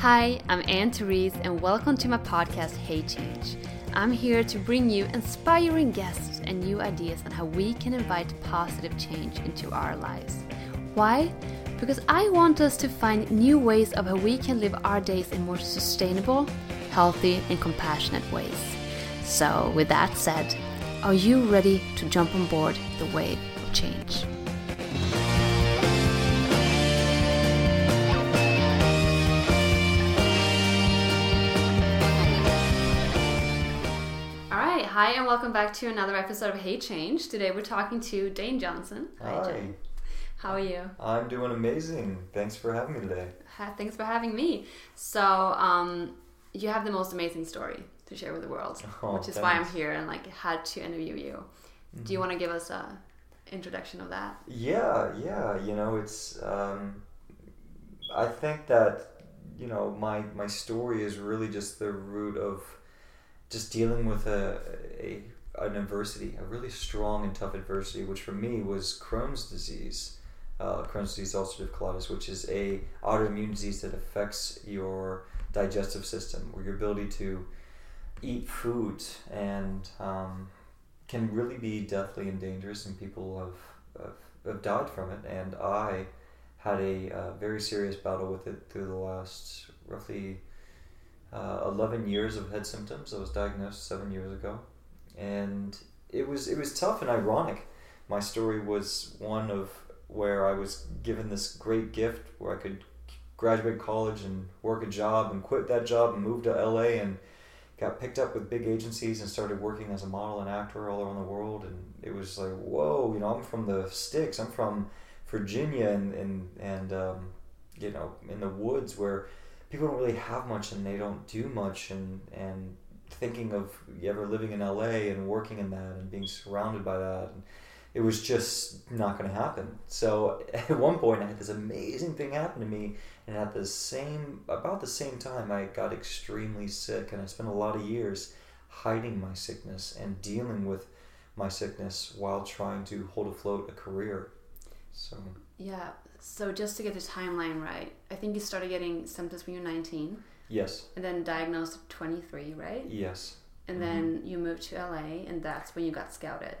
Hi, I'm Anne Therese, and welcome to my podcast, Hey Change. I'm here to bring you inspiring guests and new ideas on how we can invite positive change into our lives. Why? Because I want us to find new ways of how we can live our days in more sustainable, healthy, and compassionate ways. So, with that said, are you ready to jump on board the wave of change? Hi, and welcome back to another episode of Hey Change. Today we're talking to Dane Johnson. Hi. Dane. How are you? I'm doing amazing. Thanks for having me today. Ha- Thanks for having me. So, um, you have the most amazing story to share with the world, Oh, which is why I'm here and like had to interview you. Do you want to give us a introduction of that? Yeah, yeah. You know, it's. Um, I think that you know my my story is really just the root of just dealing with a, a an adversity, a really strong and tough adversity, which for me was Crohn's disease. Uh, Crohn's disease ulcerative colitis, which is a autoimmune disease that affects your digestive system, or your ability to eat food, and um, can really be deathly and dangerous, and people have, have, have died from it. And I had a uh, very serious battle with it through the last roughly uh, 11 years of head symptoms. I was diagnosed seven years ago, and it was it was tough and ironic. My story was one of where I was given this great gift where I could graduate college and work a job and quit that job and move to LA and got picked up with big agencies and started working as a model and actor all around the world and it was like whoa you know i'm from the sticks i'm from virginia and and, and um, you know in the woods where people don't really have much and they don't do much and and thinking of ever living in la and working in that and being surrounded by that and it was just not going to happen so at one point i had this amazing thing happen to me and at the same about the same time i got extremely sick and i spent a lot of years hiding my sickness and dealing with my sickness while trying to hold afloat a career so Yeah. So just to get the timeline right, I think you started getting symptoms when you were 19, yes and then diagnosed at 23, right? yes And then you moved to LA, and that's when you got scouted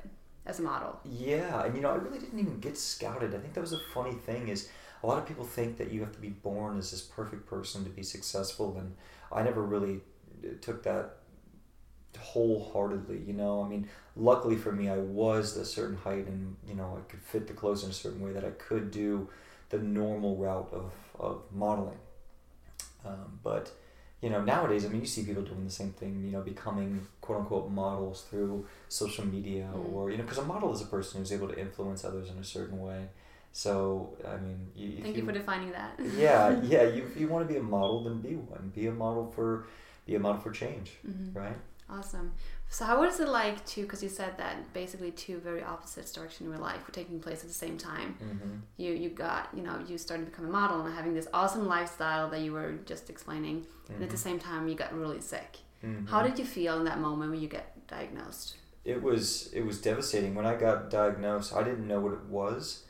as a model. Yeah, and you know, I really didn't even get scouted. I think that was a funny thing is a lot of people think that you have to be born as this perfect person to be successful, and I never really uh, took that wholeheartedly. You know, I mean, luckily for me, I was a certain height, and you know, I could fit the clothes in a certain way that I could do the normal route of of modeling. Um, but you know, nowadays, I mean, you see people doing the same thing. You know, becoming quote unquote models through social media, Mm. or you know, because a model is a person who's able to influence others in a certain way. So, I mean, you, Thank you for defining that. yeah, yeah. You, if you want to be a model, then be one. Be a model for, be a model for change, Mhm. right? Awesome. So how was it like to? Because you said that basically two very opposite directions in your life were taking place at the same time. Mm-hmm. You you got you know you started to become a model and having this awesome lifestyle that you were just explaining, and at the same time you got really sick. Mm-hmm. How did you feel in that moment when you get diagnosed? it was it was devastating when I got diagnosed. I didn't know what it was,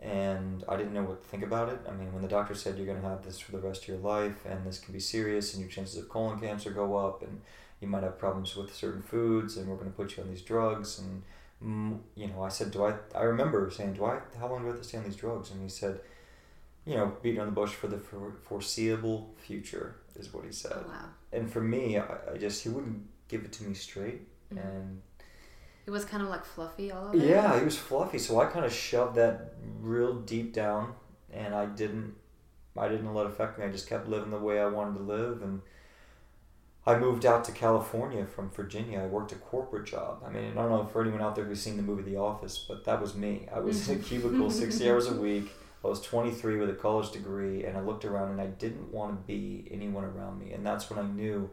and I didn't know what to think about it. I mean, when the doctor said you're going to have this for the rest of your life, and this can be serious, and your chances of colon cancer go up, and you might have problems with certain foods, and we're going to put you on these drugs, and mm, you know, I said, do I? I remember saying, do I? How long do I have to stay on these drugs? And he said, you know, beating on the bush for the for, foreseeable future is what he said. Oh wow, And for me, I, I just he wouldn't give it to me straight, Mhm. and it was kind of like fluffy all of it. yeah, he was fluffy, so I kind of shoved that real deep down, and I didn't, I didn't let it affect me. I just kept living the way I wanted to live, and I moved out to California from Virginia. I worked a corporate job. I mean, I don't know for anyone out there who's seen the movie The Office, but that was me. I was in a mm-hmm. cubicle sixty hours a week. I was 23 with a college degree, and I looked around and I didn't want to be anyone around me. And that's when I knew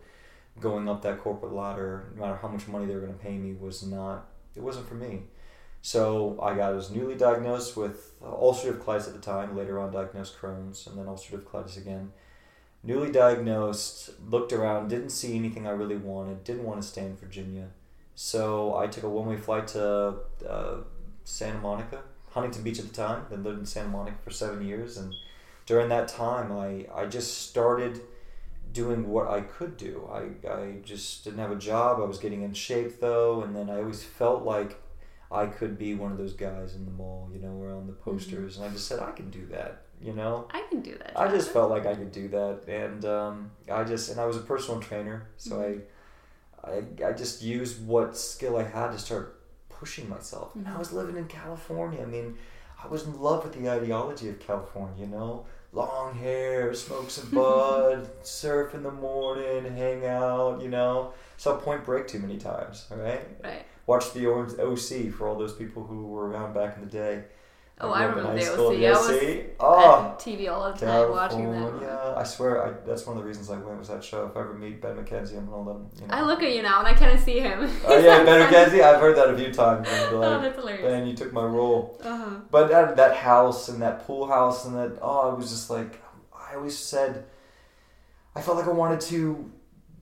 going up that corporate ladder, no matter how much money they were going to pay me, was not, it wasn't for me. So I got I was newly diagnosed with ulcerative colitis at the time, later on diagnosed Crohn's, and then ulcerative colitis again. Newly diagnosed, looked around, didn't see anything I really wanted, didn't want to stay in Virginia. So I took a one way flight to uh, Santa Monica, Huntington Beach at the time, then lived in Santa Monica for seven years. And during that time, I, I just started doing what I could do. I, I just didn't have a job. I was getting in shape though, and then I always felt like I could be one of those guys in the mall, you know, around the Mm-hmm. posters, and I just said I can do that, you know. I can do that. I just felt like I could do that, and um, I just and I was a personal trainer, so Mhm. I, I I just used what skill I had to start pushing myself. And I Mhm. was living in California. I mean, I was in love with the ideology of California. You know, long hair, smoke some bud, surf in the morning, hang out. You know, saw Point Break too many times. All right, Right. watched the Orange OC for all those people who were around back in the day. Oh, I grew up in remember the school. I was? Oh, At TV all the time watching that. California. I swear, I, that's one of the reasons I went was that show. If I ever meet Ben McKenzie, I'm gonna let him. You know. I look at you now and I kind of see him. Oh yeah, Ben McKenzie. I've heard that a few times. And Oh, that's hilarious. Ben, you took my role. Uh-huh. But that, that house and that pool house and that oh, I was just like I always said. I felt like I wanted to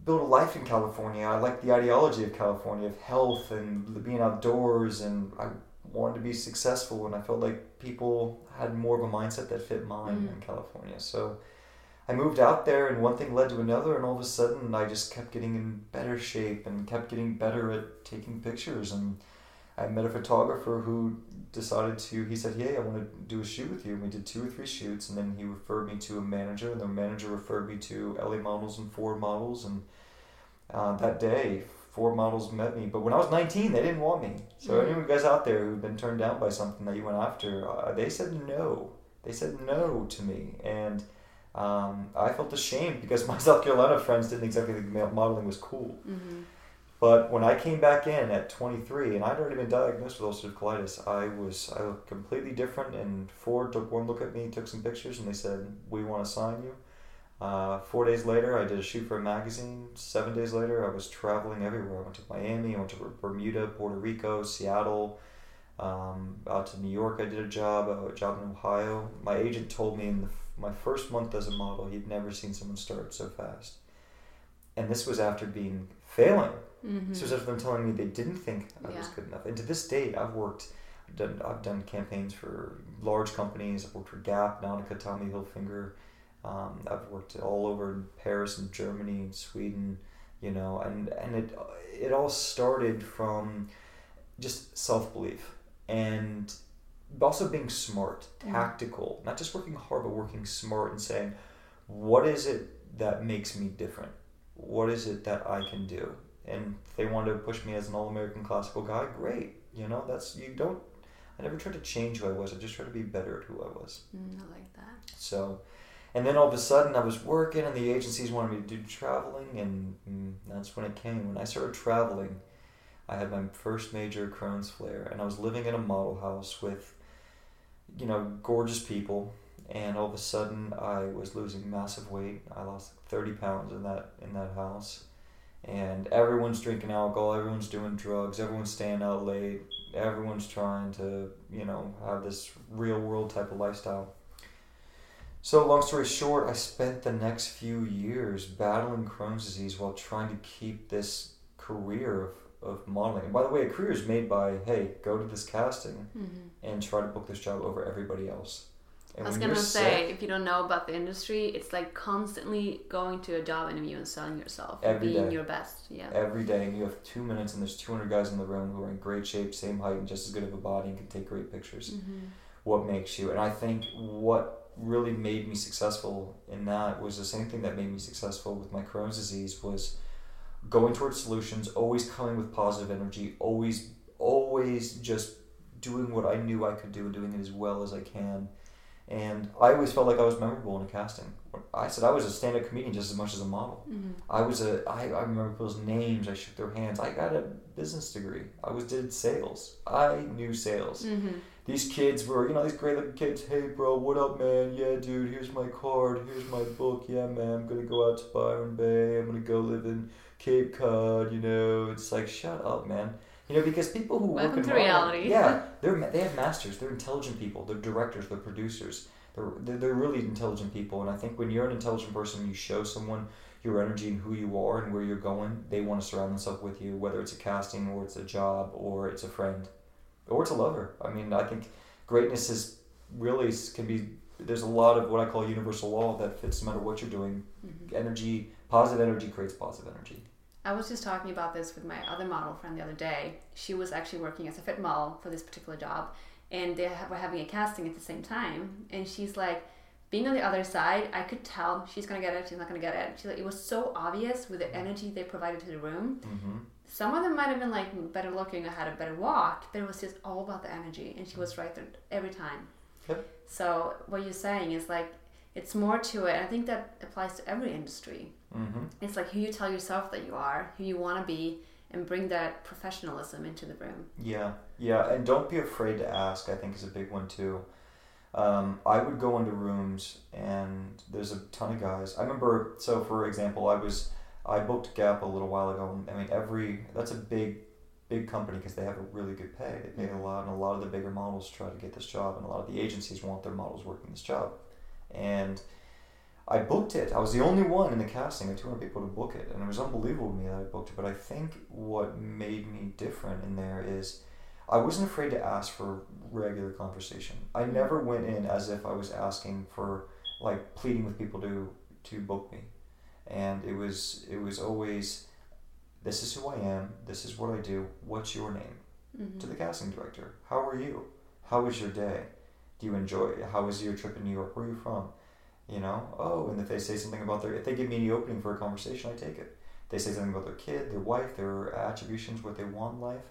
build a life in California. I like the ideology of California of health and being outdoors, and I wanted to be successful. And I felt like people had more of a mindset that fit mine Mm. in California. So I moved out there, and one thing led to another, and all of a sudden, I just kept getting in better shape and kept getting better at taking pictures. And I met a photographer who decided to. He said, "Hey, I want to do a shoot with you." And we did two or three shoots, and then he referred me to a manager, and the manager referred me to LA Models and Ford Models, and uh, that day. Ford models met me, but when I was 19, they didn't want me. So, Mhm. any of you guys out there who've been turned down by something that you went after, uh, they said no. They said no to me, and um, I felt ashamed because my South Carolina friends didn't exactly think modeling was cool. hmm But when I came back in at 23, and I'd already been diagnosed with ulcerative colitis, I was I looked completely different. And Ford took one look at me, took some pictures, and they said, "We want to sign you." Uh, four days later, I did a shoot for a magazine. Seven days later, I was traveling everywhere. I went to Miami, I went to Bermuda, Puerto Rico, Seattle, um, out to New York. I did a job, a job in Ohio. My agent told me in the, my first month as a model, he'd never seen someone start so fast. And this was after being failing. hmm This was after them telling me they didn't think I was good enough. And to this date, I've worked, I've done, I've done campaigns for large companies. I've worked for Gap, Nautica, Tommy Hilfiger. Um, I've worked all over in Paris and Germany and Sweden, you know, and, and it, it all started from just self belief and also being smart, Mm. tactical, not just working hard, but working smart and saying, what is it that makes me different? What is it that I can do? And if they wanted to push me as an all American classical guy, great. You know, that's, you don't, I never tried to change who I was, I just tried to be better at who I was. Mm, I like that. So, and then all of a sudden I was working and the agencies wanted me to do traveling, and mm, that's when it came. When I started traveling, I had my first major Crohn's flare, and I was living in a model house with, you know, gorgeous people. And all of a sudden, I was losing massive weight. I lost thirty pounds in that in that house, and everyone's drinking alcohol. Everyone's doing drugs. Everyone's staying out late. Everyone's trying to, you know, have this real world type of lifestyle. So, long story short, I spent the next few years battling Crohn's disease while trying to keep this career of, of modeling. And by the way, a career is made by, hey, go to this casting hmm and try to book this job over everybody else. And I was gonna say, sick- if you don't know about the industry, it's like constantly going to a job interview and selling yourself, Every being day. your best. Yeah. every day, and you have two minutes, and there's 200 guys in the room who are in great shape, same height, and just as good of a body, and can take great pictures. hmm what makes you. And I think what really made me successful in that was the same thing that made me successful with my Crohn's disease was going towards solutions, always coming with positive energy, always always just doing what I knew I could do and doing it as well as I can. And I always felt like I was memorable in a casting. I said I was a stand-up comedian just as much as a model. hmm I was a I, I remember people's names. I shook their hands. I got a business degree. I was did sales. I knew sales hmm these kids were, you know, these great looking kids. Hey, bro, what up, man? Yeah, dude, here's my card. Here's my book. Yeah, man, I'm gonna go out to Byron Bay. I'm gonna go live in Cape Cod. You know, it's like, shut up, man. You know, because people who Welcome work in reality. yeah, they're they have masters. They're intelligent people. They're directors. They're producers. They're, they're they're really intelligent people. And I think when you're an intelligent person, you show someone your energy and who you are and where you're going. They want to surround themselves with you, whether it's a casting or it's a job or it's a friend or to love her. I mean, I think greatness is really can be there's a lot of what I call universal law that fits no matter what you're doing. Mhm. Energy, positive energy creates positive energy. I was just talking about this with my other model friend the other day. She was actually working as a fit model for this particular job, and they were having a casting at the same time. And she's like, being on the other side, I could tell she's gonna get it, she's not gonna get it. She's like, it was so obvious with the energy they provided to the room. Mm-hmm. Some of them might have been like better looking or had a better walk, but it was just all about the energy, and she was right there every time. Yep. So what you're saying is like, it's more to it. I think that applies to every industry. Mm-hmm. It's like who you tell yourself that you are, who you want to be, and bring that professionalism into the room. Yeah, yeah, and don't be afraid to ask. I think is a big one too. Um, I would go into rooms and there's a ton of guys. I remember. So for example, I was I booked Gap a little while ago. I mean, every that's a big big company because they have a really good pay. They pay a lot, and a lot of the bigger models try to get this job, and a lot of the agencies want their models working this job. And I booked it. I was the only one in the casting of 200 people to book it, and it was unbelievable to me that I booked it. But I think what made me different in there is I wasn't afraid to ask for regular conversation. I mm-hmm. never went in as if I was asking for like pleading with people to to book me, and it was it was always, this is who I am. This is what I do. What's your name? Mm-hmm. To the casting director. How are you? How was your day? Do you enjoy it? How was your trip in New York? Where are you from? You know, oh, and if they say something about their, if they give me any opening for a conversation, I take it. They say something about their kid, their wife, their attributions, what they want in life,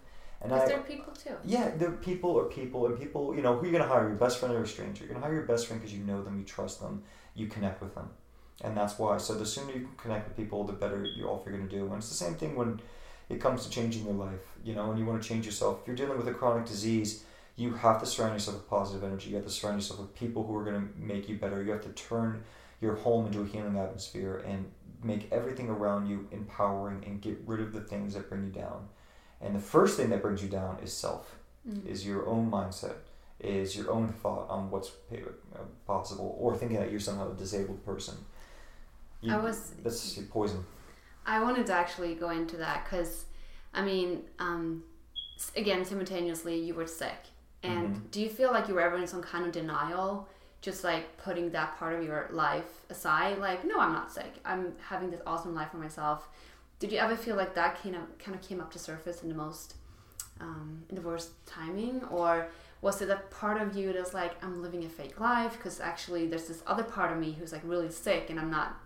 and I, they're people too. yeah, they're people are people, and people, you know, who are you gonna hire? Your best friend or a stranger? You're gonna hire your best friend because you know them, you trust them, you connect with them, and that's why. So the sooner you can connect with people, the better you're off you're gonna do. And it's the same thing when it comes to changing your life. You know, and you want to change yourself, if you're dealing with a chronic disease, you have to surround yourself with positive energy. You have to surround yourself with people who are gonna make you better. You have to turn your home into a healing atmosphere and make everything around you empowering and get rid of the things that bring you down. And the first thing that brings you down is self Mm. is your own mindset, is your own thought on what's uh, possible, or thinking that you're somehow a disabled person. You, I was- that's poison. I wanted to actually go into that because, I mean, um, again, simultaneously, you were sick. And Mhm. do you feel like you were ever in some kind of denial, just like putting that part of your life aside? Like, no, I'm not sick. I'm having this awesome life for myself. Did you ever feel like that kind of kind of came up to surface in the most, um, in the worst timing, or was it a part of you that's like I'm living a fake life because actually there's this other part of me who's like really sick and I'm not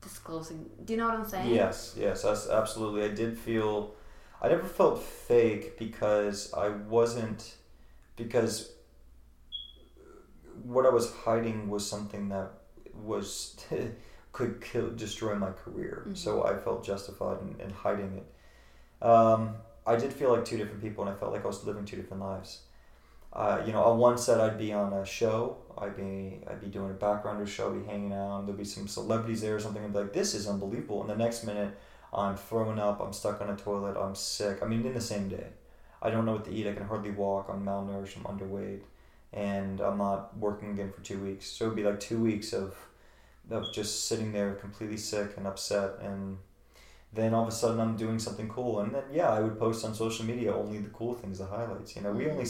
disclosing. Do you know what I'm saying? Yes, yes, that's absolutely. I did feel, I never felt fake because I wasn't, because what I was hiding was something that was could kill, destroy my career. Mhm. So I felt justified in, in hiding it. Um, I did feel like two different people, and I felt like I was living two different lives. Uh, you know, on one set I'd be on a show, I'd be I'd be doing a backgrounder show, be hanging out, there'd be some celebrities there or something. I'd be like, "This is unbelievable," and the next minute I'm throwing up, I'm stuck on a toilet, I'm sick. I mean, in the same day, I don't know what to eat. I can hardly walk. I'm malnourished. I'm underweight, and I'm not working again for two weeks. So it'd be like two weeks of of just sitting there completely sick and upset and then all of a sudden I'm doing something cool and then yeah I would post on social media only the cool things the highlights you know we only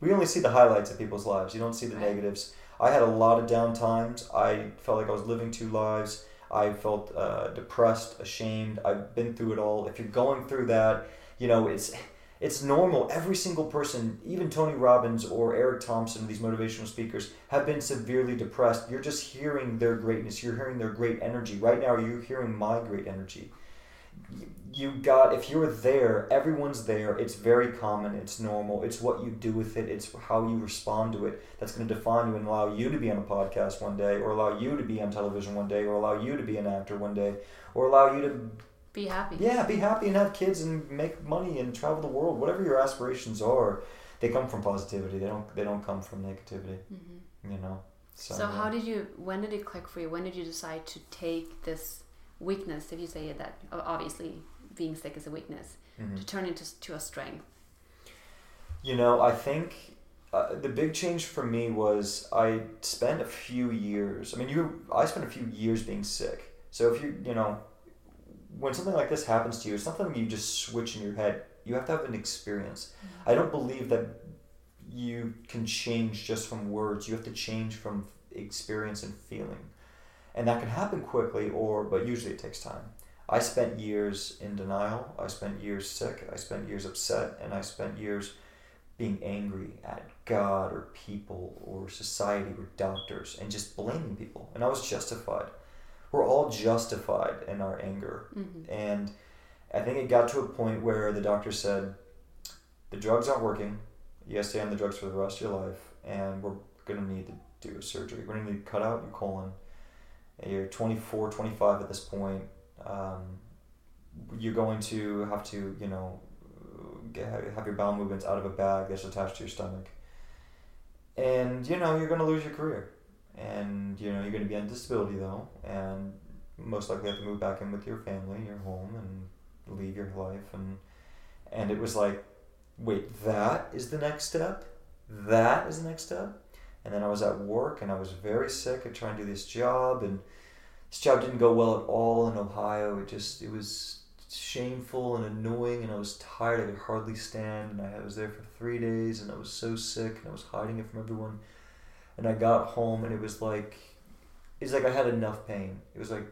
we only see the highlights of people's lives you don't see the Right. negatives I had a lot of down times. I felt like I was living two lives. I felt uh, depressed ashamed. I've been through it all. If you're going through that you know it's it's normal. Every single person even Tony Robbins or Eric Thompson these motivational speakers have been severely depressed. You're just hearing their greatness. You're hearing their great energy. Right now you're hearing my great energy you- got if you're there everyone's there it's very common it's normal it's what you do with it it's how you respond to it that's going to define you and allow you to be on a podcast one day or allow you to be on television one day or allow you to be an actor one day or allow you to Be happy. yeah be happy and have kids and make money and travel the world whatever your aspirations are they come from positivity they don't they don't come from negativity hmm you know so, So, how did you? When did it click for you? When did you decide to take this weakness, if you say that, obviously being sick is a weakness, Mhm. to turn into to a strength? You know, I think uh, the big change for me was I spent a few years. I mean, you, I spent a few years being sick. So if you, you know, when something like this happens to you, it's not something you just switch in your head. You have to have an experience. I don't believe that you can change just from words. You have to change from experience and feeling. And that can happen quickly or but usually it takes time. I spent years in denial, I spent years sick, I spent years upset, and I spent years being angry at God or people or society or doctors and just blaming people. And I was justified. We're all justified in our anger. Mm-hmm. And I think it got to a point where the doctor said, the drugs aren't working. You gotta stay on the drugs for the rest of your life, and we're gonna need to do a surgery. We're gonna need to cut out your colon. You're 24, 25 at this point. Um, you're going to have to, you know, get, have your bowel movements out of a bag that's attached to your stomach. And, you know, you're gonna lose your career. And, you know, you're gonna be on disability though, and most likely have to move back in with your family, your home, and leave your life. And, and it was like, wait, that is the next step? That is the next step? And then I was at work and I was very sick of trying to do this job and this job didn't go well at all in Ohio. It just it was shameful and annoying and I was tired. I could hardly stand and I was there for three days and I was so sick and I was hiding it from everyone. And I got home and it was like it's like I had enough pain. It was like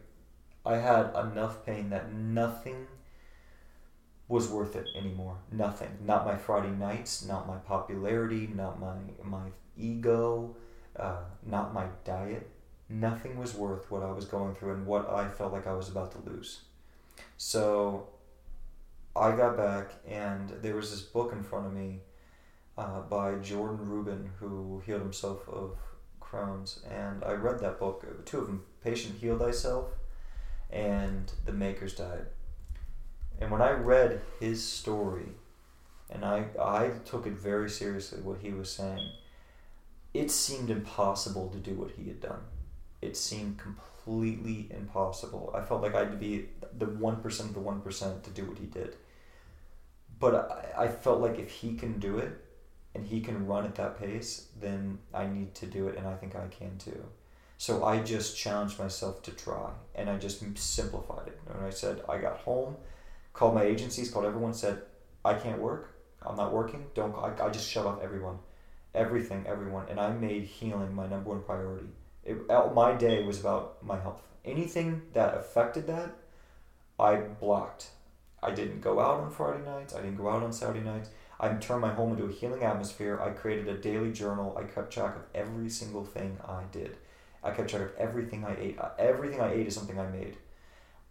I had enough pain that nothing was worth it anymore. Nothing. Not my Friday nights, not my popularity, not my my ego, uh, not my diet. Nothing was worth what I was going through and what I felt like I was about to lose. So I got back and there was this book in front of me uh, by Jordan Rubin who healed himself of Crohn's and I read that book. Two of them, Patient Heal Thyself and The Maker's Diet. And when I read his story, and I, I took it very seriously what he was saying, it seemed impossible to do what he had done. It seemed completely impossible. I felt like I had to be the 1% of the 1% to do what he did. But I, I felt like if he can do it and he can run at that pace, then I need to do it, and I think I can too. So I just challenged myself to try, and I just simplified it. And I said, I got home called my agencies, called everyone, said, I can't work. I'm not working. Don't. I, I just shut off everyone, everything, everyone, and I made healing my number one priority. It, uh, my day was about my health. Anything that affected that, I blocked. I didn't go out on Friday nights. I didn't go out on Saturday nights. I turned my home into a healing atmosphere. I created a daily journal. I kept track of every single thing I did. I kept track of everything I ate. Uh, Everything I ate is something I made.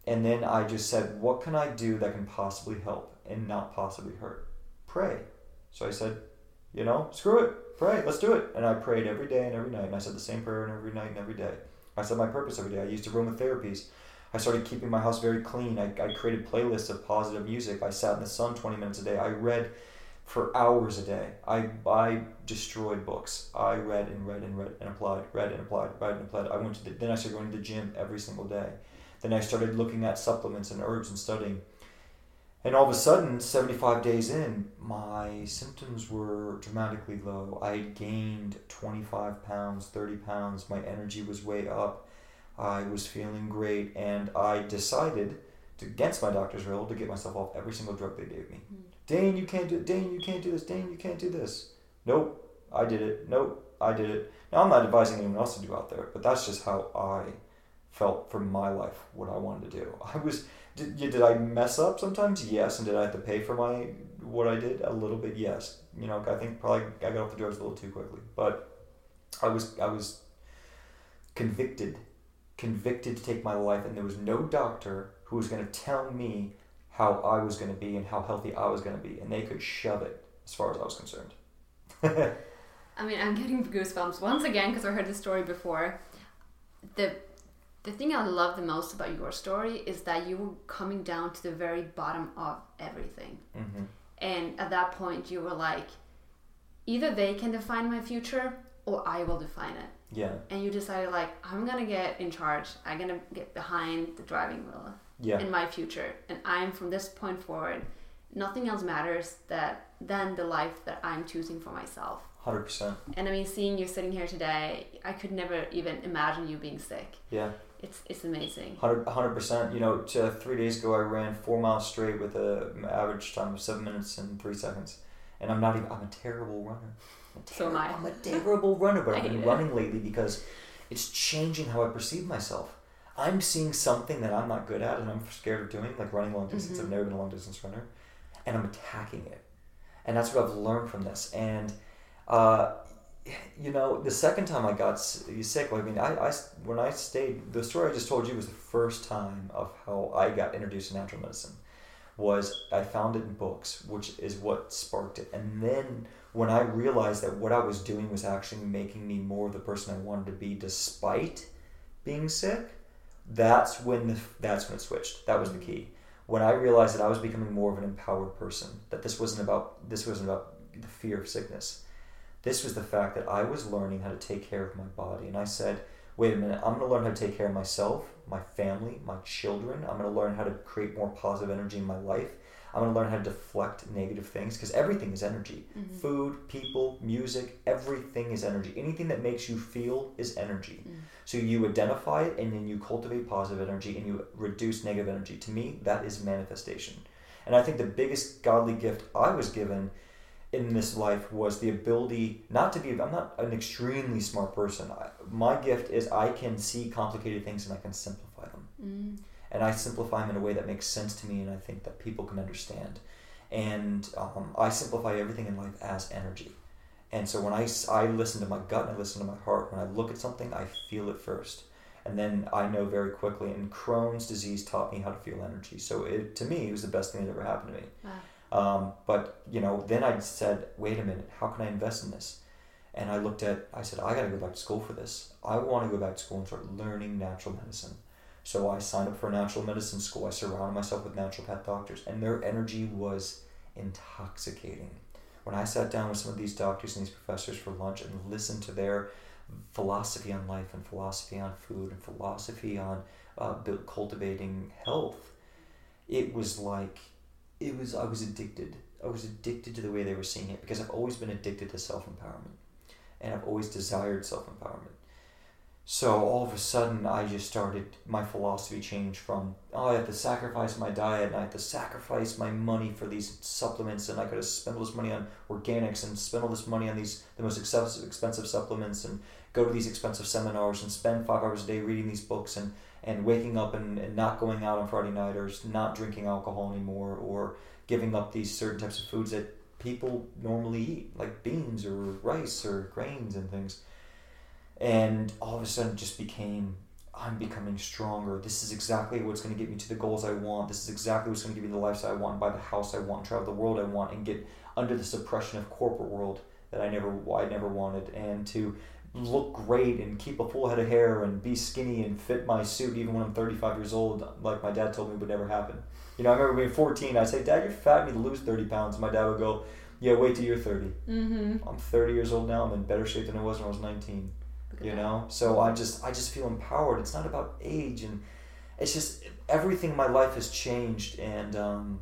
And then I just said, what can I do that can possibly help and not possibly hurt? Pray. So I said, you know, screw it, pray, let's do it. And I prayed every day and every night, and I said the same prayer and every night and every day. I said my purpose every day. I used aromatherapies. I started keeping my house very clean. I, I created playlists of positive music. I sat in the sun 20 minutes a day. I read for hours a day. I, I destroyed books. I read and read and read and applied, read and applied, read and applied. I went to the, then I started going to the gym every single day. Then I started looking at supplements and herbs and studying. And all of a sudden, 75 days in, my symptoms were dramatically low. I had gained 25 pounds, 30 pounds. My energy was way up. I was feeling great. And I decided, to, against my doctor's will, to get myself off every single drug they gave me. Mm. Dane, you can't do it. Dane, you can't do this. Dane, you can't do this. Nope, I did it. Nope, I did it. Now, I'm not advising anyone else to do out there, but that's just how I felt for my life, what I wanted to do. I was did, did I mess up sometimes? Yes. And did I have to pay for my what I did? A little bit, yes. You know, I think probably I got off the drugs a little too quickly, but I was I was convicted, convicted to take my life, and there was no doctor who was going to tell me how I was going to be and how healthy I was going to be, and they could shove it as far as I was concerned. I mean, I'm getting goosebumps once again because I heard this story before. The the thing I love the most about your story is that you were coming down to the very bottom of everything. hmm And at that point, you were like, either they can define my future or I will define it. Yeah, And you decided, like, I'm gonna get in charge. I'm gonna get behind the driving wheel yeah, in my future. And I'm from this point forward, nothing else matters that than the life that I'm choosing for myself. hundred percent. And I mean, seeing you sitting here today, I could never even imagine you being sick. Yeah. It's it's amazing. 100 percent. You know, to three days ago, I ran four miles straight with a average time of seven minutes and three seconds, and I'm not even. I'm a terrible runner. I'm a So am I. I'm a terrible runner, but I I've been hate it. running lately because it's changing how I perceive myself. I'm seeing something that I'm not good at and I'm scared of doing, like running long distance. Mhm. I've never been a long distance runner, and I'm attacking it. And that's what I've learned from this. And uh, you know, the second time I got sick, I mean, I, I when I stayed, the story I just told you was the first time of how I got introduced to natural medicine. Was I found it in books, which is what sparked it. And then when I realized that what I was doing was actually making me more of the person I wanted to be, despite being sick, that's when the, that's when it switched. That was the key. When I realized that I was becoming more of an empowered person, that this wasn't about this wasn't about the fear of sickness. This was the fact that I was learning how to take care of my body, and I said, "Wait a minute! I'm going to learn how to take care of myself, my family, my children. I'm going to learn how to create more positive energy in my life. I'm going to learn how to deflect negative things because everything is energy. Mhm. Food, people, music, everything is energy. Anything that makes you feel is energy. Mm. So you identify it and then you cultivate positive energy and you reduce negative energy. To me, that is manifestation. And I think the biggest godly gift I was given in this life was the ability not to be, I'm not an extremely smart person. I, my gift is I can see complicated things and I can simplify them Mm. and I simplify them in a way that makes sense to me, and I think that people can understand. And um, I simplify everything in life as energy. And so when I, I listen to my gut and I listen to my heart, when I look at something, I feel it first. And then I know very quickly. And Crohn's disease taught me how to feel energy. So it, to me, it was the best thing that ever happened to me. Wow. Um, but you know, then I said, wait a minute, how can I invest in this? And I looked at, I said, I got to go back to school for this. I want to go back to school and start learning natural medicine. So I signed up for a natural medicine school. I surrounded myself with naturopath doctors, and their energy was intoxicating. When I sat down with some of these doctors and these professors for lunch and listened to their philosophy on life and philosophy on food and philosophy on uh, cultivating health, it was like it was I was addicted. I was addicted to the way they were seeing it because I've always been addicted to self empowerment, and I've always desired self empowerment. So all of a sudden, I just started my philosophy changed from oh I have to sacrifice my diet and I have to sacrifice my money for these supplements and I got to spend all this money on organics and spend all this money on these the most expensive expensive supplements and go to these expensive seminars and spend five hours a day reading these books and and waking up and, and not going out on Friday night or not drinking alcohol anymore or giving up these certain types of foods that people normally eat, like beans or rice or grains and things. And all of a sudden, just became I'm becoming stronger. This is exactly what's going to get me to the goals I want. This is exactly what's going to give me the lifestyle I want, buy the house I want, travel the world I want, and get under the suppression of corporate world that I never I never wanted, and to look great and keep a full head of hair and be skinny and fit my suit even when I'm 35 years old, like my dad told me would never happen. You know, I remember being 14, I'd say, Dad, you're fat, you need to lose 30 pounds. And my dad would go, Yeah, wait till you're 30. Mm-hmm. I'm 30 years old now, I'm in better shape than I was when I was 19. You that. know? So I just I just feel empowered. It's not about age and it's just everything in my life has changed and um,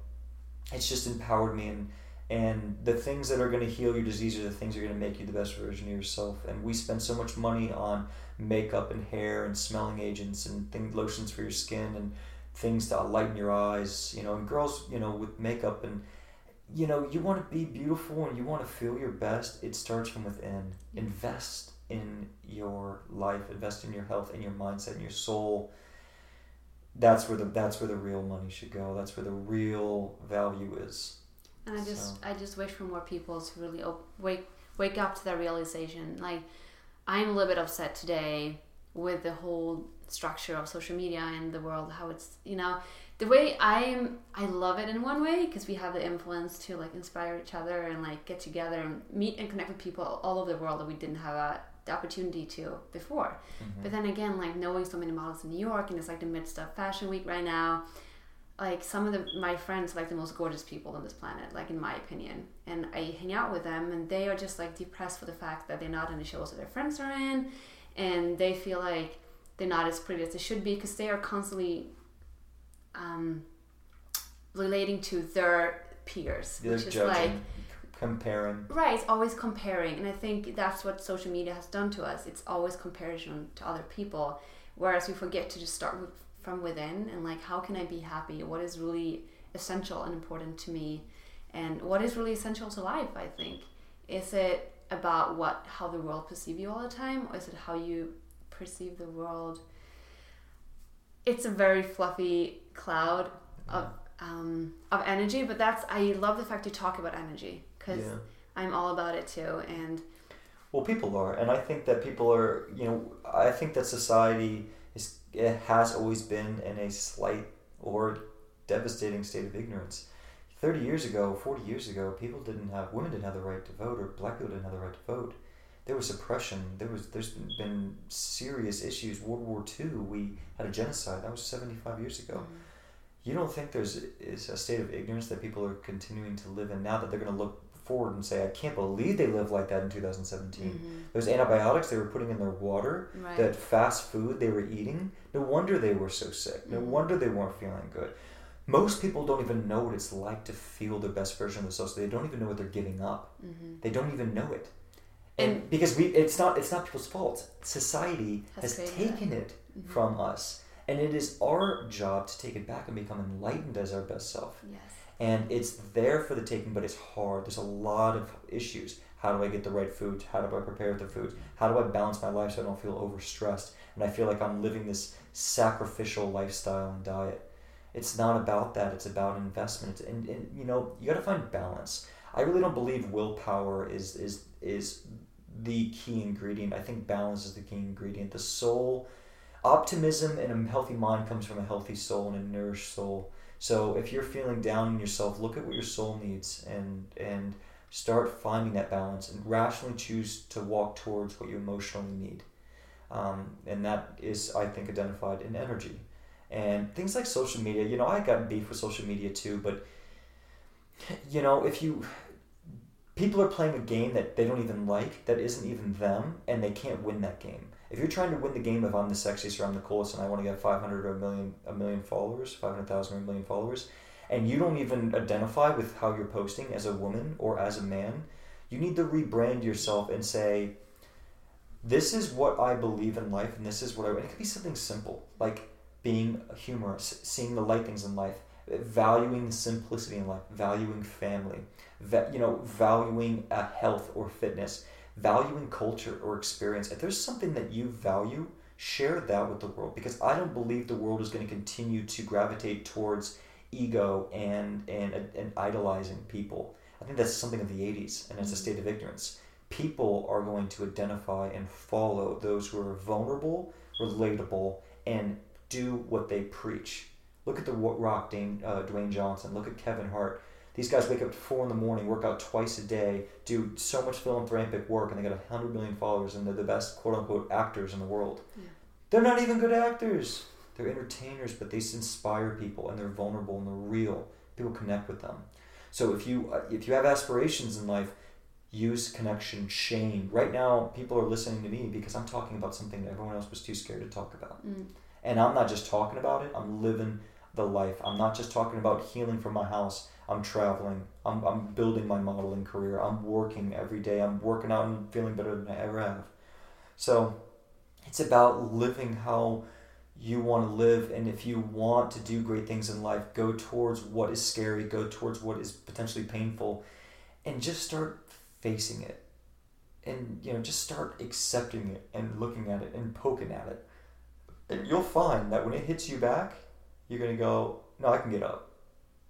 it's just empowered me and and the things that are going to heal your disease are the things that are going to make you the best version of yourself. And we spend so much money on makeup and hair and smelling agents and things lotions for your skin and things to lighten your eyes you know and girls you know with makeup and you know you want to be beautiful and you want to feel your best it starts from within. Invest in your life invest in your health in your mindset in your soul. That's where the that's where the real money should go. That's where the real value is And I just So- I just wish for more people to really op- wake wake up to that realization. Like I'm a little bit upset today with the whole structure of social media and the world how it's you know the way I'm I love it in one way because we have the influence to like inspire each other and like get together and meet and connect with people all over the world that we didn't have a, the opportunity to before. Mm-hmm. But then again, like knowing so many models in New York and it's like the midst of Fashion Week right now, like some of the my friends are like the most gorgeous people on this planet, like in my opinion. And I hang out with them and they are just like depressed for the fact that they're not in the shows that their friends are in and they feel like they're not as pretty as they should be because they are constantly um, relating to their peers, they're which is judging like comparing Right, it's always comparing, and I think that's what social media has done to us. It's always comparison to other people, whereas we forget to just start with, from within and like, how can I be happy? What is really essential and important to me, and what is really essential to life? I think is it about what how the world perceive you all the time, or is it how you perceive the world. It's a very fluffy cloud of um, of energy, but that's I love the fact you talk about energy because Yeah. I'm all about it too. And Well, people are, and I think that people are. You know, I think that society it has always been in a slight or devastating state of ignorance. Thirty years ago, forty years ago, people didn't have women didn't have the right to vote, or black people didn't have the right to vote. There was suppression. There was there's been serious issues. World War II, we had a genocide. That was seventy five years ago. Mm-hmm. You don't think there's is a state of ignorance that people are continuing to live in now that they're going to look forward and say, I can't believe they lived like that in 2017. Mhm. Those antibiotics they were putting in their water, right, that fast food they were eating, no wonder they were so sick. No Mhm. wonder they weren't feeling good. Most people don't even know what it's like to feel their best version of themselves. They don't even know what they're giving up. hmm They don't even know it. And, And- because we it's not it's not people's fault. Society Has has, taken it Mhm. from us. And it is our job to take it back and become enlightened as our best self. yes, And it's there for the taking, but it's hard. There's a lot of issues. How do I get the right food? How do I prepare the food? How do I balance my life so I don't feel overstressed? And I feel like I'm living this sacrificial lifestyle and diet. It's not about that. It's about investment. And, and you know, you got to find balance. I really don't believe willpower is is is the key ingredient. I think balance is the key ingredient. The soul, optimism, and a healthy mind comes from a healthy soul and a nourished soul. So if you're feeling down in yourself, look at what your soul needs and and start finding that balance and rationally choose to walk towards what you emotionally need. Um, and that is, I think, identified in energy. And things like social media, you know, I got beef with social media too, but you know, if you people are playing a game that they don't even like, that isn't even them, and they can't win that game. If you're trying to win the game of I'm the sexiest or I'm the coolest and I want to get 500 or a million, a million followers, 500,000 or a million followers, and you don't even identify with how you're posting as a woman or as a man, you need to rebrand yourself and say, this is what I believe in life and this is what I, and it could be something simple, like being humorous, seeing the light things in life, valuing simplicity in life, valuing family, you know, valuing health or fitness, valuing culture or experience. If there's something that you value, share that with the world because I don't believe the world is going to continue to gravitate towards ego and and and idolizing people. I think that's something of the 80s and it's a state of ignorance. People are going to identify and follow those who are vulnerable, relatable, and do what they preach. Look at the Rock, Dane, uh, Dwayne Johnson. Look at Kevin Hart. These guys wake up at four in the morning, work out twice a day, do so much philanthropic work, and they got a hundred million followers, and they're the best quote unquote actors in the world. Yeah. They're not even good actors. They're entertainers, but they inspire people, and they're vulnerable and they're real. People connect with them. So if you uh, if you have aspirations in life, use connection, shame. Right now, people are listening to me because I'm talking about something that everyone else was too scared to talk about. Mm. And I'm not just talking about it, I'm living the life. I'm not just talking about healing from my house. I'm traveling. I'm, I'm building my modeling career. I'm working every day. I'm working out and feeling better than I ever have. So it's about living how you want to live. And if you want to do great things in life, go towards what is scary, go towards what is potentially painful, and just start facing it. And, you know, just start accepting it and looking at it and poking at it and you'll find that when it hits you back, you're gonna go, no, I can get up.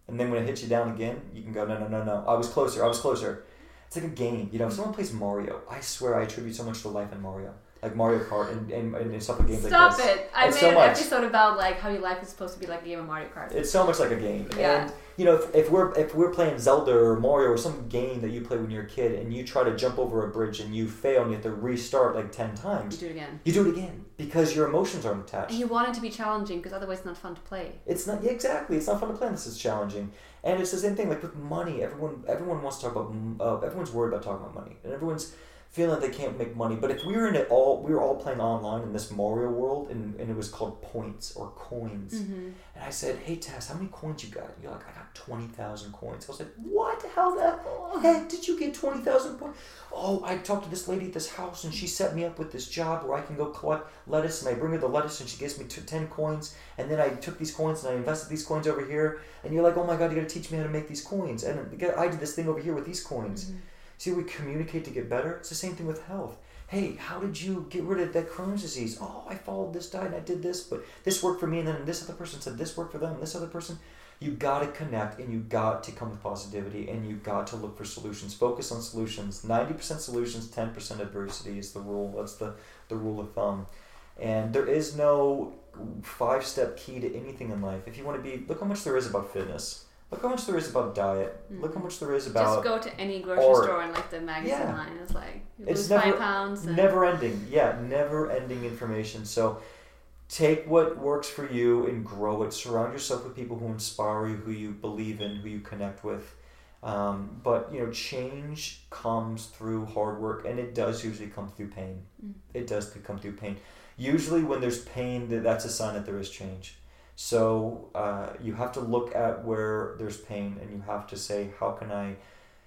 And then when it hits you down again, you can go, no, no, no, no, I was closer, I was closer. It's like a game. You know, if someone plays Mario, I swear I attribute so much to life in Mario. Like Mario Kart and, and, and stuff like games Stop like this. it! I It's made so an much. episode about like how your life is supposed to be like a game of Mario Kart. It's so much like a game. Yeah. And you know, if, if we're if we're playing Zelda or Mario or some game that you play when you're a kid and you try to jump over a bridge and you fail and you have to restart like ten times. you do it again. you do it again because your emotions aren't attached. And you want it to be challenging because otherwise it's not fun to play. It's not yeah, exactly. It's not fun to play. This is challenging, and it's the same thing. Like with money, everyone everyone wants to talk about. Uh, everyone's worried about talking about money, and everyone's feeling that they can't make money. But if we were in it all, we were all playing online in this Mario world, and, and it was called points or coins. Mm-hmm. And I said, "Hey Tess, how many coins you got?" And you're like, "I got twenty thousand coins." I was like, "What? How the heck did you get twenty thousand points?" Oh, I talked to this lady at this house, and she set me up with this job where I can go collect lettuce, and I bring her the lettuce, and she gives me ten coins. And then I took these coins and I invested these coins over here. And you're like, "Oh my God, you got to teach me how to make these coins." And I did this thing over here with these coins. Mm-hmm. See, we communicate to get better. It's the same thing with health. Hey, how did you get rid of that Crohn's disease? Oh, I followed this diet and I did this, but this worked for me, and then this other person said this worked for them, and this other person. You got to connect and you got to come with positivity and you got to look for solutions. Focus on solutions. 90% solutions, 10% adversity is the rule. That's the, the rule of thumb. And there is no five step key to anything in life. If you want to be, look how much there is about fitness. Look how much there is about diet. Mm-hmm. Look how much there is about. Just go to any grocery art. store and like the magazine yeah. line. is like it's never, five pounds. And... Never ending. Yeah, never ending information. So take what works for you and grow it. Surround yourself with people who inspire you, who you believe in, who you connect with. Um, but you know, change comes through hard work, and it does usually come through pain. Mm. It does come through pain. Usually, when there's pain, that's a sign that there is change. So uh, you have to look at where there's pain, and you have to say, how can I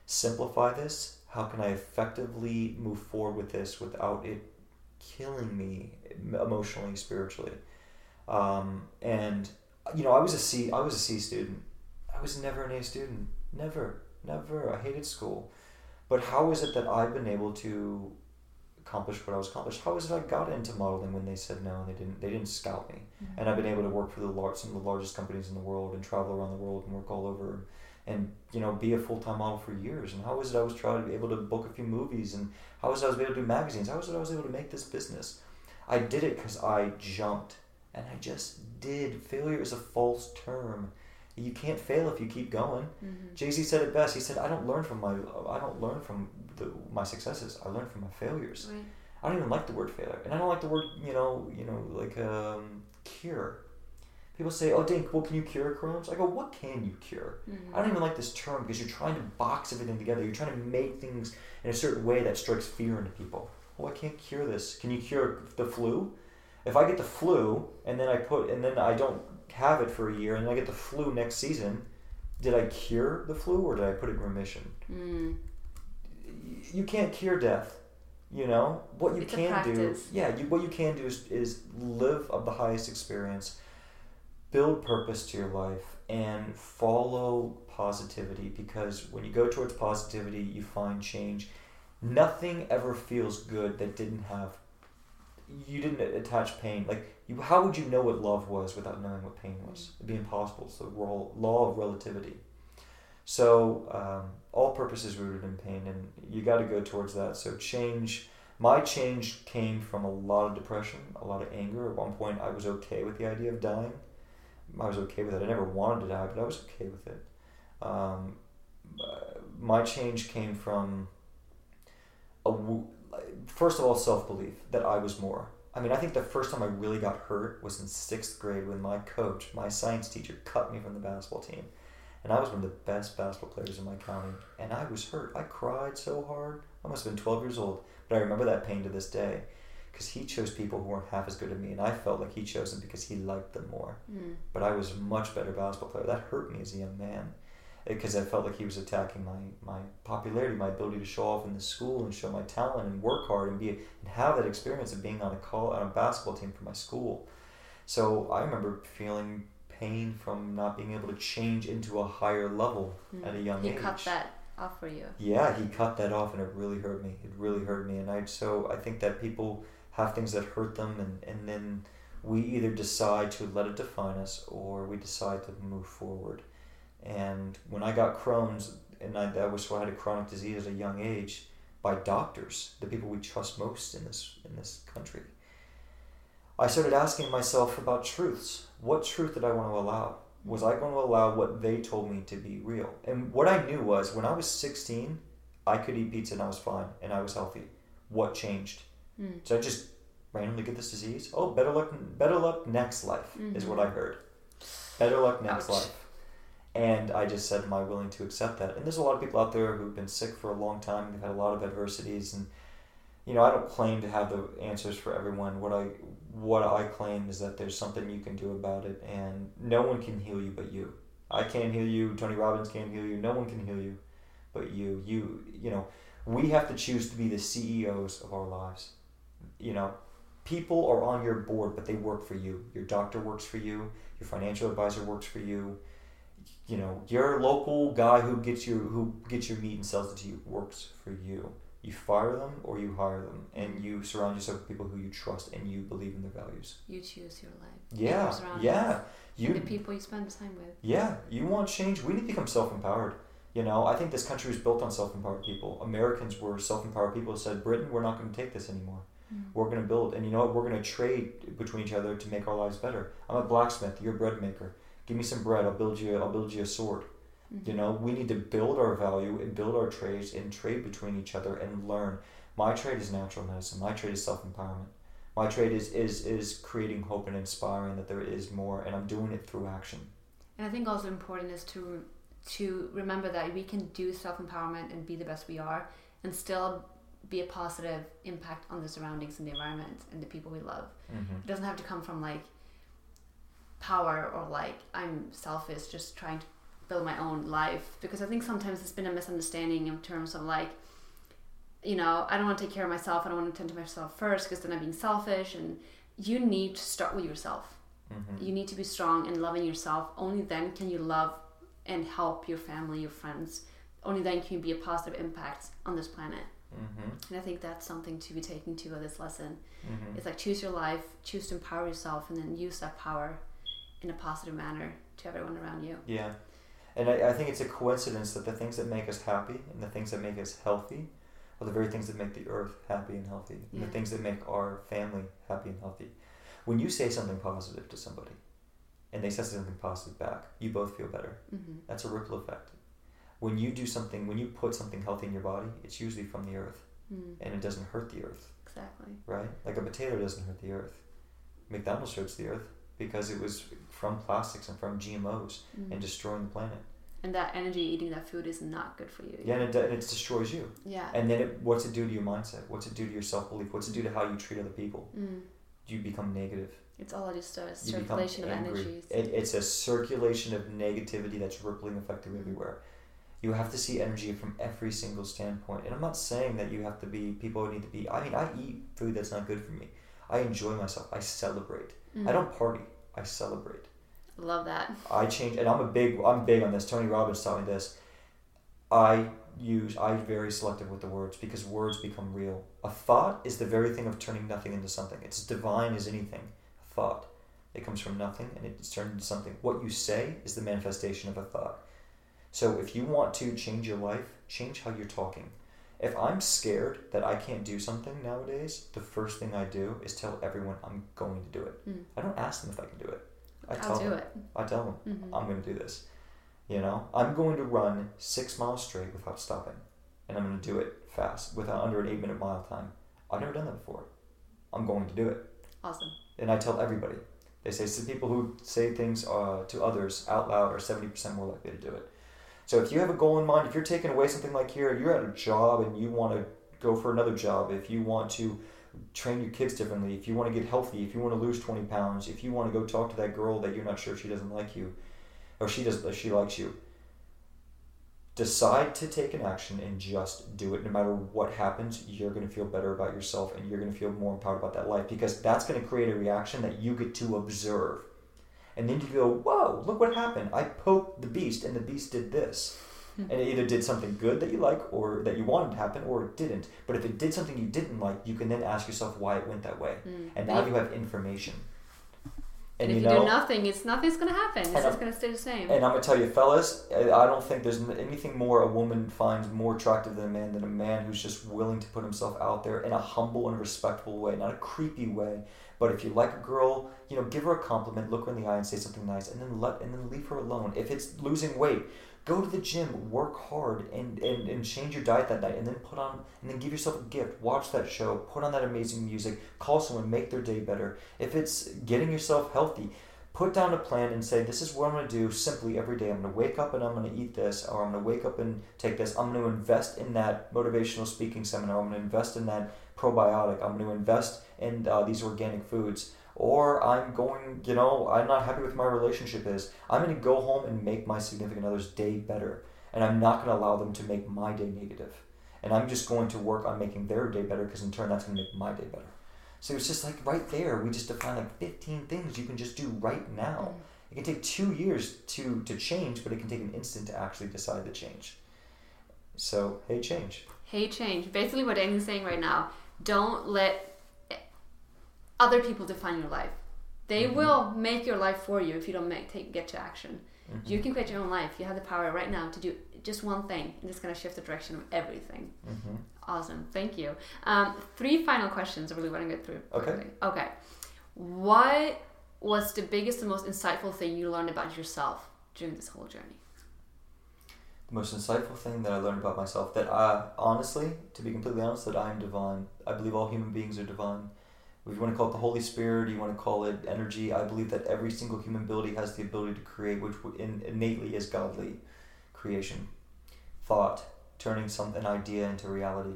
simplify this? How can I effectively move forward with this without it killing me emotionally, spiritually? Um, and you know, I was a C. I was a C student. I was never an A student. Never. Never. I hated school. But how is it that I've been able to accomplish what I was accomplished? How is it I got into modeling when they said no and they didn't they didn't scout me? Mm-hmm. And I've been able to work for the large some of the largest companies in the world and travel around the world and work all over and you know be a full time model for years. And how is it I was trying to be able to book a few movies and how is it I was able to do magazines? How is it I was able to make this business? I did it because I jumped and I just did. Failure is a false term you can't fail if you keep going. Mm-hmm. Jay Z said it best. He said, "I don't learn from my I don't learn from the, my successes. I learn from my failures." Right. I don't even like the word failure, and I don't like the word you know you know like um, cure. People say, "Oh, Dink, well, can you cure Crohn's?" I go, "What can you cure?" Mm-hmm. I don't even like this term because you're trying to box everything together. You're trying to make things in a certain way that strikes fear into people. Oh, I can't cure this. Can you cure the flu? If I get the flu and then I put and then I don't have it for a year and I get the flu next season, did I cure the flu or did I put it in remission? Mm. You can't cure death. You know what you it's can do. Yeah, you, what you can do is, is live of the highest experience, build purpose to your life, and follow positivity. Because when you go towards positivity, you find change. Nothing ever feels good that didn't have you didn't attach pain. Like, you, how would you know what love was without knowing what pain was? It'd be impossible. It's the law of relativity. So, um, all purpose is rooted in pain, and you got to go towards that. So, change. My change came from a lot of depression, a lot of anger. At one point, I was okay with the idea of dying. I was okay with it. I never wanted to die, but I was okay with it. Um, my change came from a first of all, self belief that I was more. I mean, I think the first time I really got hurt was in sixth grade when my coach, my science teacher, cut me from the basketball team. And I was one of the best basketball players in my county. And I was hurt. I cried so hard. I must have been 12 years old. But I remember that pain to this day because he chose people who weren't half as good as me. And I felt like he chose them because he liked them more. Mm. But I was a much better basketball player. That hurt me as a young man because I felt like he was attacking my, my popularity, my ability to show off in the school and show my talent and work hard and be and have that experience of being on a call on a basketball team for my school. So I remember feeling pain from not being able to change into a higher level mm. at a young he age. He cut that off for you. Yeah, he cut that off, and it really hurt me. It really hurt me, and I so I think that people have things that hurt them, and and then we either decide to let it define us or we decide to move forward. And when I got Crohn's, and I, that was so I had a chronic disease at a young age by doctors, the people we trust most in this in this country. I started asking myself about truths. What truth did I want to allow? Was I going to allow what they told me to be real? And what I knew was when I was 16, I could eat pizza and I was fine and I was healthy. What changed? Mm. So I just randomly get this disease? Oh, better luck, better luck next life mm-hmm. is what I heard. Better luck next Ouch. life. And I just said, Am I willing to accept that? And there's a lot of people out there who've been sick for a long time. They've had a lot of adversities. And, you know, I don't claim to have the answers for everyone. What I, what I claim is that there's something you can do about it. And no one can heal you but you. I can't heal you. Tony Robbins can't heal you. No one can heal you but you. You, you know, we have to choose to be the CEOs of our lives. You know, people are on your board, but they work for you. Your doctor works for you. Your financial advisor works for you you know your local guy who gets your who gets your meat and sells it to you works for you You fire them or you hire them, and you surround yourself with people who you trust and you believe in their values. You choose your life. Yeah, surroundings. yeah. You, You the people you spend time with. yeah, you want change. We need to become self-empowered. You know, I think this country was built on self-empowered people. Americans were self-empowered people. who Said Britain, we're not going to take this anymore. Mm. We're going to build, and you know what? We're going to trade between each other to make our lives better. I'm a blacksmith. You're a bread maker. Give me some bread. I'll build you. I'll build you a sword. Mhm. You know, we need to build our value and build our trades and trade between each other and learn. My trade is natural medicine. My trade is self empowerment. My trade is, is is creating hope and inspiring that there is more, and I'm doing it through action. And I think also important is to to remember that we can do self empowerment and be the best we are, and still be a positive impact on the surroundings and the environment and the people we love. Mm-hmm. It doesn't have to come from like power or like I'm selfish, just trying to build my own life. Because I think sometimes it's been a misunderstanding in terms of like, you know, I don't want to take care of myself. I don't want to tend to myself first because then I'm being selfish. And you need to start with yourself. Mm-hmm. You need to be strong and loving yourself. Only then can you love and help your family, your friends. Only then can you be a positive impact on this planet. Mm-hmm. And I think that's something to be taken to of this lesson. Mm-hmm. It's like choose your life, choose to empower yourself, and then use that power in a positive manner to everyone around you. Yeah. And I, I think it's a coincidence that the things that make us happy and the things that make us healthy are the very things that make the earth happy and healthy. And Yeah. the things that make our family happy and healthy. When you say something positive to somebody and they say something positive back, you both feel better. Mm-hmm. That's a ripple effect. When you do something, when you put something healthy in your body, it's usually from the earth Mm, and it doesn't hurt the earth, exactly. right? Like a potato doesn't hurt the earth. McDonald's hurts the earth because it was from plastics and from GMOs Mm. and destroying the planet. and that energy eating that food is not good for you. Yeah, and it, and it destroys you. Yeah. And then it, what's it do to your mindset? What's it do to your self belief? What's it do to how you treat other people? Mm. You become negative. It's all just a circulation of energies. It, it's a circulation of negativity that's rippling effective everywhere. You have to see energy from every single standpoint. And I'm not saying that you have to be, people need to be, I mean, I eat food that's not good for me. I enjoy myself. I celebrate. Mm. I don't party. I celebrate. love that. I change, and I'm a big, I'm big on this. Tony Robbins taught me this. I use, I'm very selective with the words because words become real. A thought is the very thing of turning nothing into something. It's divine as anything. A thought, it comes from nothing and it's turned into something. What you say is the manifestation of a thought. So if you want to change your life, change how you're talking. If I'm scared that I can't do something nowadays, the first thing I do is tell everyone I'm going to do it. Mm. I don't ask them if I can do it. I I'll tell them. it. I tell them. hmm I'm going to do this. You know, I'm going to run six miles straight without stopping, and I'm going to do it fast without under an eight minute mile time. I've never done that before. I'm going to do it, Awesome. and I tell everybody. They say some people who say things uh, to others out loud are seventy percent more likely to do it. So if you have a goal in mind, if you're taking away something like here, you're at a job and you want to go for another job, if you want to train your kids differently, if you want to get healthy, if you want to lose 20 pounds, if you want to go talk to that girl that you're not sure she doesn't like you, or she does she likes you, decide to take an action and just do it. No matter what happens, you're going to feel better about yourself and you're going to feel more empowered about that life because that's going to create a reaction that you get to observe. And then you go, whoa, look what happened. I poked the beast and the beast did this. And it either did something good that you like or that you wanted to happen or it didn't. But if it did something you didn't like, you can then ask yourself why it went that way. Mm. And now you have information. And, And, if you you, do nothing, it's nothing's gonna happen. It's just I'm- gonna stay the same. and I'm gonna tell you, fellas, I I don't think there's anything more a woman finds more attractive than a man than a man who's just willing to put himself out there in a humble and respectful way, not a creepy way. But if you like a girl, you know, give her a compliment, look her in the eye, and say something nice, and then let and then leave her alone. If it's losing weight, go to the gym, work hard, and, and, and change your diet that night, and then put on and then give yourself a gift. Watch that show, put on that amazing music, call someone, make their day better. If it's getting yourself healthy, put down a plan and say this is what i'm going to do simply every day i'm going to wake up and i'm going to eat this or i'm going to wake up and take this i'm going to invest in that motivational speaking seminar i'm going to invest in that probiotic i'm going to invest in uh, these organic foods or i'm going you know i'm not happy with my relationship is i'm going to go home and make my significant other's day better and i'm not going to allow them to make my day negative. and i'm just going to work on making their day better because in turn that's going to make my day better so it's just like right there, we just define like 15 things you can just do right now. It can take two years to, to change, but it can take an instant to actually decide to change. So, hey, change. Hey, change. Basically, what Danny's saying right now don't let other people define your life. They Mhm. will make your life for you if you don't make take get to action. Mhm. You can create your own life. You have the power right now to do just one thing, and it's gonna shift the direction of everything. Mhm. Awesome, thank you. Um, three final questions. I really want to get through. Okay. Okay. What was the biggest and most insightful thing you learned about yourself during this whole journey? The most insightful thing that I learned about myself that I, honestly, to be completely honest, that I am divine. I believe all human beings are divine. If you want to call it the Holy Spirit, you want to call it energy, I believe that every single human ability has the ability to create, which innately is godly creation. Thought, turning some an idea into reality.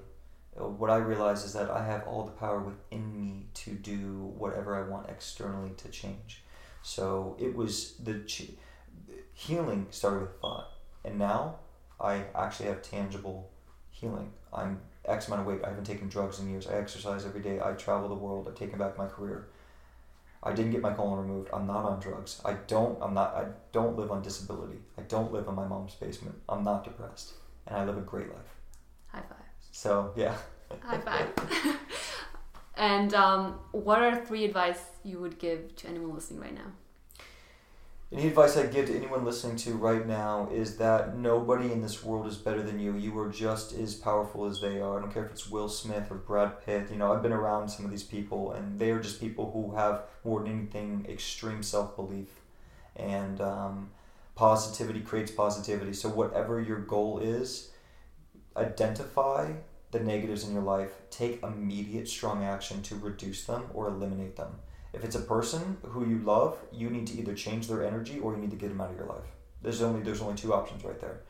Uh, What I realize is that I have all the power within me to do whatever I want externally to change. So it was the healing started with thought, and now I actually have tangible healing. I'm X amount of weight. I haven't taken drugs in years. I exercise every day. I travel the world. I've taken back my career. I didn't get my colon removed. I'm not on drugs. I don't. I'm not. I don't live on disability. I don't live in my mom's basement. I'm not depressed, and I live a great life. High five. So yeah. High five. and um, what are three advice you would give to anyone listening right now? Any advice I'd give to anyone listening to right now is that nobody in this world is better than you. You are just as powerful as they are. I don't care if it's Will Smith or Brad Pitt. You know, I've been around some of these people, and they are just people who have more than anything extreme self belief, and um, positivity creates positivity. So whatever your goal is, identify the negatives in your life. Take immediate strong action to reduce them or eliminate them. If it's a person who you love, you need to either change their energy or you need to get them out of your life. There's only there's only two options right there.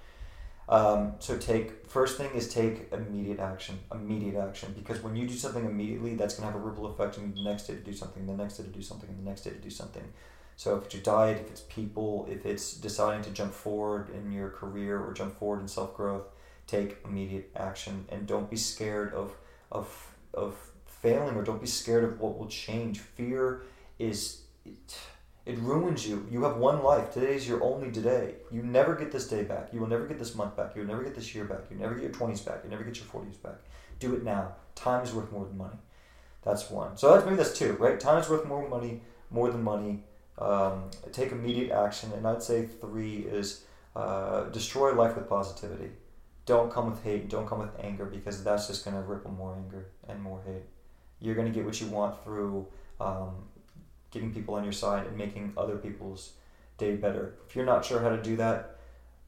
Um, so take first thing is take immediate action, immediate action, because when you do something immediately, that's gonna have a ripple effect, and the next day to do something, the next day to do something, and the next day to do something. So if it's your diet, if it's people, if it's deciding to jump forward in your career or jump forward in self growth, take immediate action, and don't be scared of of of failing or don't be scared of what will change. Fear is it, it ruins you. You have one life. Today is your only today. You never get this day back. You will never get this month back. You'll never get this year back. You never get your twenties back. You never get your forties back. Do it now. Time is worth more than money. That's one. So that's maybe that's two, right? Time is worth more money, more than money. Um, take immediate action, and I'd say three is uh, destroy life with positivity. Don't come with hate. Don't come with anger because that's just going to ripple more anger and more hate. You're going to get what you want through um, getting people on your side and making other people's day better. If you're not sure how to do that,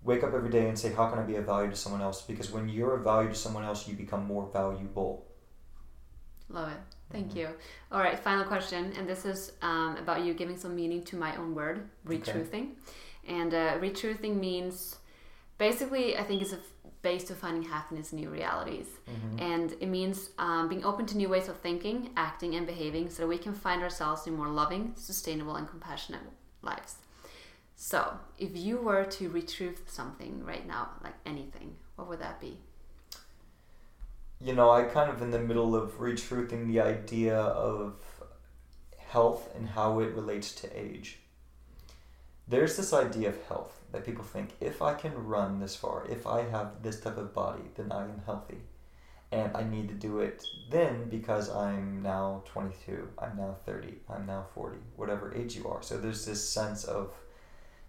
wake up every day and say, How can I be of value to someone else? Because when you're of value to someone else, you become more valuable. Love it. Thank Mhm. you. All right, final question, and this is um, about you giving some meaning to my own word, retruthing. And uh, retruthing means basically, I think, it's a base to finding happiness in new realities. Mm-hmm. And it means um, being open to new ways of thinking, acting, and behaving so that we can find ourselves in more loving, sustainable, and compassionate lives. So, if you were to retruth something right now, like anything, what would that be? You know, I kind of in the middle of retruthing the idea of health and how it relates to age. There's this idea of health that people think if I can run this far, if I have this type of body, then I am healthy. And I need to do it then because I'm now 22, I'm now 30, I'm now 40, whatever age you are. So there's this sense of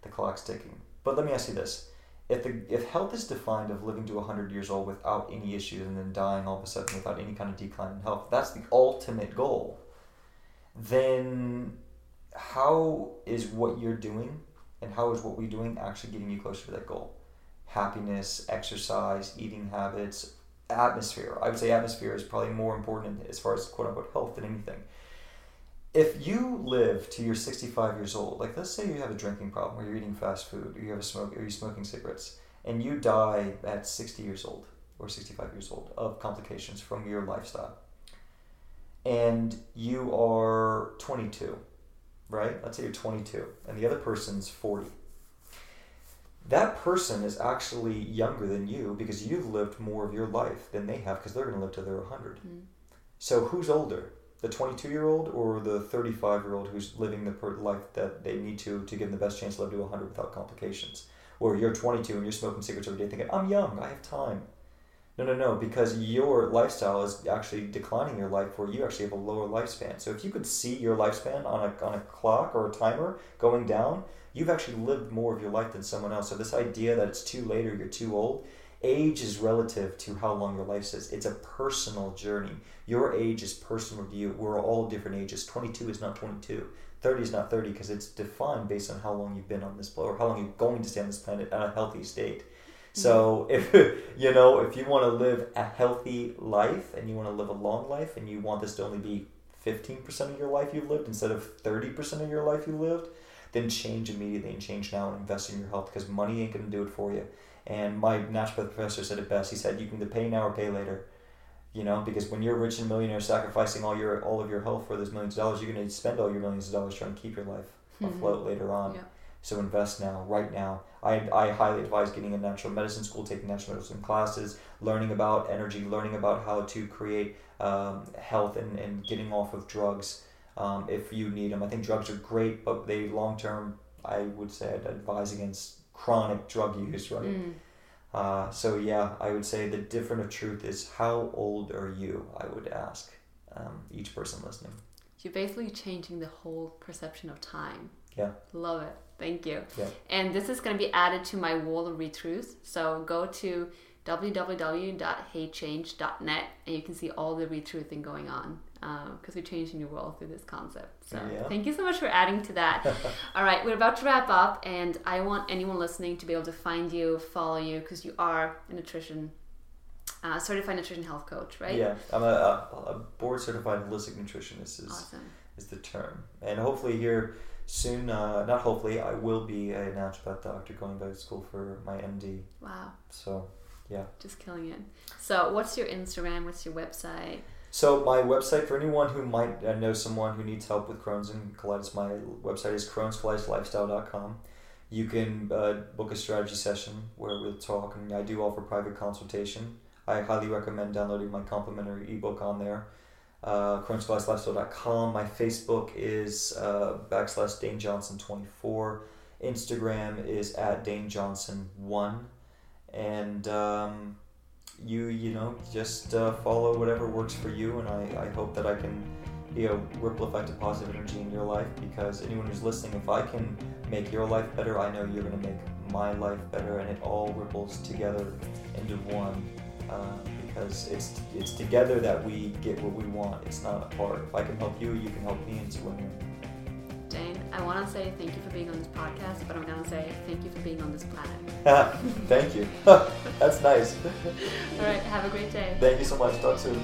the clock's ticking. But let me ask you this if the if health is defined of living to 100 years old without any issues and then dying all of a sudden without any kind of decline in health that's the ultimate goal then how is what you're doing and how is what we're doing actually getting you closer to that goal? Happiness exercise eating habits atmosphere. I would say atmosphere is probably more important as far as quote unquote health than anything. If you live to you're 65 years old, like let's say you have a drinking problem or you're eating fast food or you have a smoke or you're smoking cigarettes and you die at 60 years old or 65 years old of complications from your lifestyle and you are 22, right? Let's say you're 22 and the other person's 40. That person is actually younger than you because you've lived more of your life than they have because they're going to live till they're 100. Mm. So who's older? the 22 year old or the 35 year old who's living the life that they need to to give them the best chance to live to 100 without complications or you're 22 and you're smoking cigarettes every day thinking i'm young i have time No, no, no, because your lifestyle is actually declining your life where you actually have a lower lifespan. So if you could see your lifespan on a, on a clock or a timer going down, you've actually lived more of your life than someone else. So this idea that it's too late or you're too old, age is relative to how long your life is. It's a personal journey. Your age is personal to you. We're all different ages. 22 is not 22. 30 is not 30 because it's defined based on how long you've been on this planet or how long you're going to stay on this planet at a healthy state. So if you know if you want to live a healthy life and you want to live a long life and you want this to only be 15% of your life you've lived instead of 30% of your life you lived, then change immediately and change now and invest in your health because money ain't going to do it for you. And my naturopath professor said it best. He said you can either pay now or pay later. You know, because when you're rich and millionaire, sacrificing all your all of your health for those millions of dollars, you're going to spend all your millions of dollars trying to keep your life Mhm. afloat later on. So invest now, right now. I, I highly advise getting a natural medicine school, taking natural medicine classes, learning about energy, learning about how to create um, health and, and getting off of drugs um, if you need them. I think drugs are great, but they long term, I would say I'd advise against chronic drug use, right? Mm. Uh, so yeah, I would say the different of truth is how old are you? I would ask um, each person listening. You're basically changing the whole perception of time. Yeah. Love it. Thank you. Yeah. And this is going to be added to my wall of retruths. So go to www.heychange.net and you can see all the retruthing going on because we're changing your world through this concept. So Yeah. thank you so much for adding to that. all right, we're about to wrap up, and I want anyone listening to be able to find you, follow you, because you are a nutrition. Uh, certified nutrition health coach, right? Yeah, I'm a, a, a board certified holistic nutritionist is, Awesome. Is the term. And hopefully here soon, uh, not hopefully, I will be a naturopath doctor going back to school for my MD. Wow. So, yeah. Just killing it. So, what's your Instagram? What's your website? So my website for anyone who might uh, know someone who needs help with Crohn's and colitis, my website is crohnscolitislifestyle.com. You can uh, book a strategy session where we'll talk, and I do offer private consultation. I highly recommend downloading my complimentary ebook on there. Uh, crohnscolitislifestyle.com. My Facebook is uh, backslash Dane Johnson 24. Instagram is at Dane Johnson 1. And um, you you know just uh, follow whatever works for you and I, I hope that i can be a ripple effect of positive energy in your life because anyone who's listening if i can make your life better i know you're going to make my life better and it all ripples together into one uh, because it's it's together that we get what we want. It's not apart. If i can help you you can help me and it's a win-win Dane, I want to say thank you for being on this podcast, but I'm going to say thank you for being on this planet. thank you. That's nice. All right, have a great day. thank you so much. Talk soon